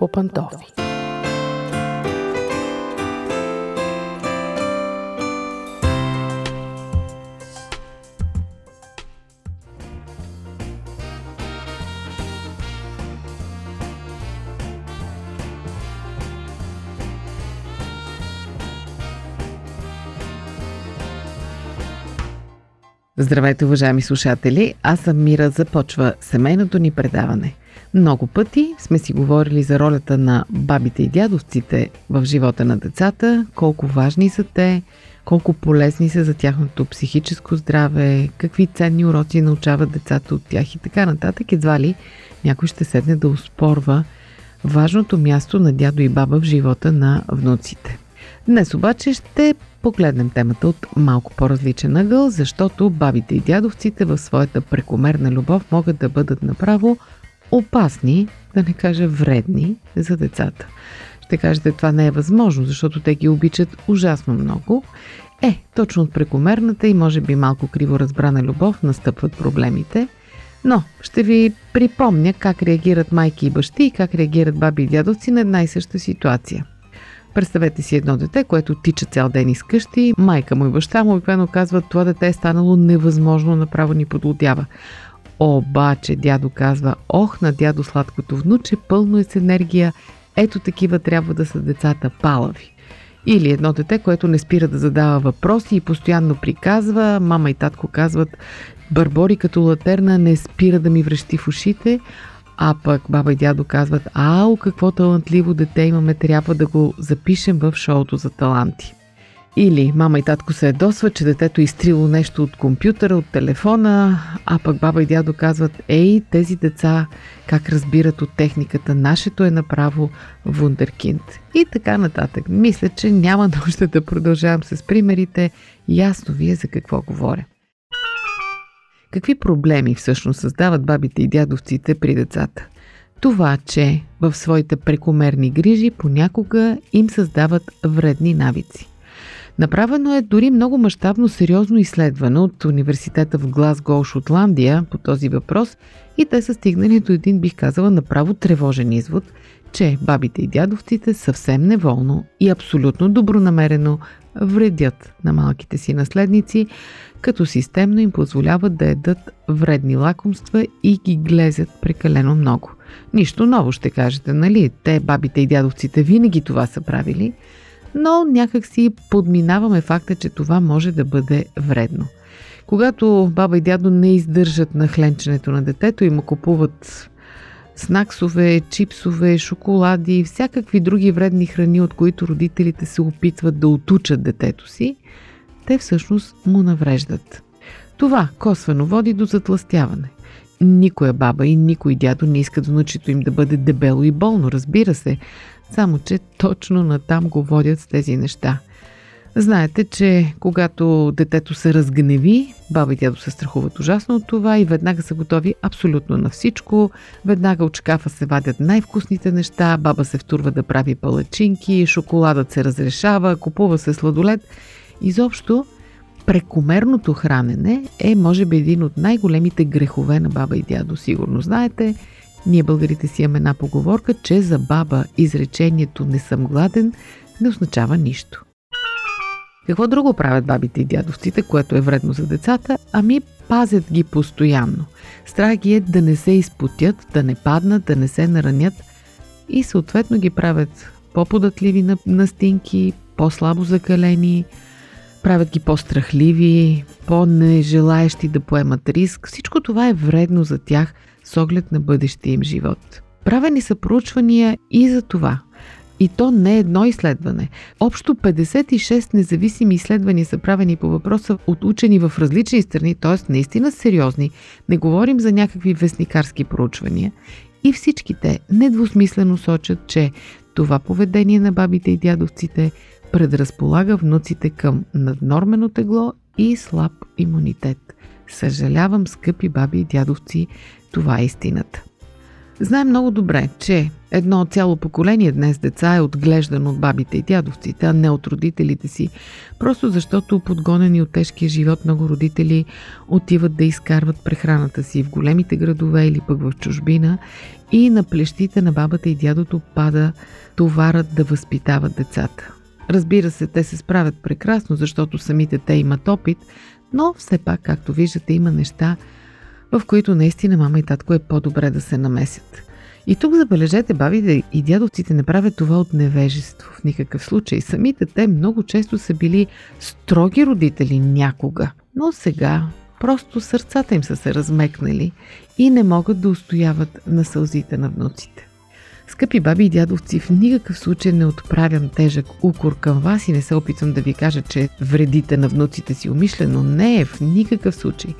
по Здравейте, уважаеми слушатели! Аз съм Мира. Започва семейното ни предаване. Много пъти сме си говорили за ролята на бабите и дядовците в живота на децата, колко важни са те, колко полезни са за тяхното психическо здраве, какви ценни уроци научават децата от тях и така нататък. Едва ли някой ще седне да успорва важното място на дядо и баба в живота на внуците. Днес обаче ще погледнем темата от малко по-различен ъгъл, защото бабите и дядовците в своята прекомерна любов могат да бъдат направо опасни, да не кажа вредни за децата. Ще кажете, това не е възможно, защото те ги обичат ужасно много. Е, точно от прекомерната и може би малко криво разбрана любов настъпват проблемите. Но ще ви припомня как реагират майки и бащи и как реагират баби и дядовци на една и съща ситуация – Представете си едно дете, което тича цял ден из къщи, майка му и баща му обикновено казват, това дете е станало невъзможно, направо ни подлодява. Обаче дядо казва, ох на дядо сладкото внуче, пълно е с енергия, ето такива трябва да са децата палави. Или едно дете, което не спира да задава въпроси и постоянно приказва, мама и татко казват, Барбори като латерна не спира да ми връщи в ушите, а пък баба и дядо казват, ау, какво талантливо дете имаме, трябва да го запишем в шоуто за таланти. Или мама и татко се ядосват, че детето е изтрило нещо от компютъра, от телефона, а пък баба и дядо казват, ей, тези деца как разбират от техниката, нашето е направо вундеркинд. И така нататък. Мисля, че няма нужда да продължавам с примерите. Ясно ви е за какво говоря. Какви проблеми всъщност създават бабите и дядовците при децата? Това, че в своите прекомерни грижи понякога им създават вредни навици. Направено е дори много мащабно сериозно изследване от университета в Глазго, Шотландия по този въпрос и те са стигнали до един, бих казала, направо тревожен извод, че бабите и дядовците съвсем неволно и абсолютно добронамерено вредят на малките си наследници, като системно им позволяват да едат вредни лакомства и ги глезят прекалено много. Нищо ново ще кажете, нали? Те, бабите и дядовците, винаги това са правили, но някак си подминаваме факта, че това може да бъде вредно. Когато баба и дядо не издържат на хленченето на детето и му купуват снаксове, чипсове, шоколади, всякакви други вредни храни, от които родителите се опитват да отучат детето си, те всъщност му навреждат. Това косвено води до затластяване. Никоя баба и никой дядо не искат внучето им да бъде дебело и болно, разбира се, само че точно натам го водят с тези неща – Знаете, че когато детето се разгневи, баба и дядо се страхуват ужасно от това и веднага са готови абсолютно на всичко. Веднага от шкафа се вадят най-вкусните неща, баба се втурва да прави палачинки, шоколадът се разрешава, купува се сладолет. Изобщо, прекомерното хранене е, може би, един от най-големите грехове на баба и дядо. Сигурно знаете, ние българите си имаме една поговорка, че за баба изречението не съм гладен не означава нищо. Какво друго правят бабите и дядовците, което е вредно за децата? Ами пазят ги постоянно. Страх ги е да не се изпотят, да не паднат, да не се наранят и съответно ги правят по-податливи на настинки, по-слабо закалени, правят ги по-страхливи, по-нежелаещи да поемат риск. Всичко това е вредно за тях с оглед на бъдещия им живот. Правени са проучвания и за това – и то не едно изследване. Общо 56 независими изследвания са правени по въпроса от учени в различни страни, т.е. наистина сериозни. Не говорим за някакви вестникарски проучвания. И всичките недвусмислено сочат, че това поведение на бабите и дядовците предразполага внуците към наднормено тегло и слаб имунитет. Съжалявам, скъпи баби и дядовци, това е истината. Знаем много добре, че едно цяло поколение днес деца е отглеждано от бабите и дядовците, а не от родителите си. Просто защото подгонени от тежкия живот много родители отиват да изкарват прехраната си в големите градове или пък в чужбина и на плещите на бабата и дядото пада товарът да възпитават децата. Разбира се, те се справят прекрасно, защото самите те имат опит, но все пак, както виждате, има неща, в които наистина мама и татко е по-добре да се намесят. И тук забележете, бабите и дядовците не правят това от невежество в никакъв случай. Самите те много често са били строги родители някога, но сега просто сърцата им са се размекнали и не могат да устояват на сълзите на внуците. Скъпи баби и дядовци, в никакъв случай не отправям тежък укор към вас и не се опитвам да ви кажа, че вредите на внуците си умишлено. Не е в никакъв случай.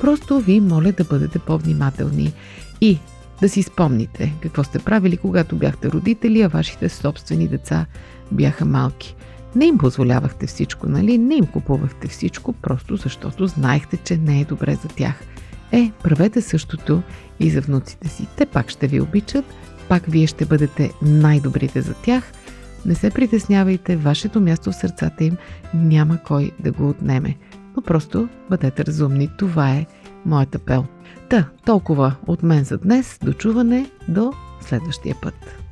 Просто ви моля да бъдете по-внимателни и да си спомните какво сте правили, когато бяхте родители, а вашите собствени деца бяха малки. Не им позволявахте всичко, нали? Не им купувахте всичко, просто защото знаехте, че не е добре за тях. Е, правете същото и за внуците си. Те пак ще ви обичат, пак вие ще бъдете най-добрите за тях. Не се притеснявайте, вашето място в сърцата им няма кой да го отнеме. Но просто бъдете разумни, това е моят апел. Та, толкова от мен за днес. Дочуване до следващия път.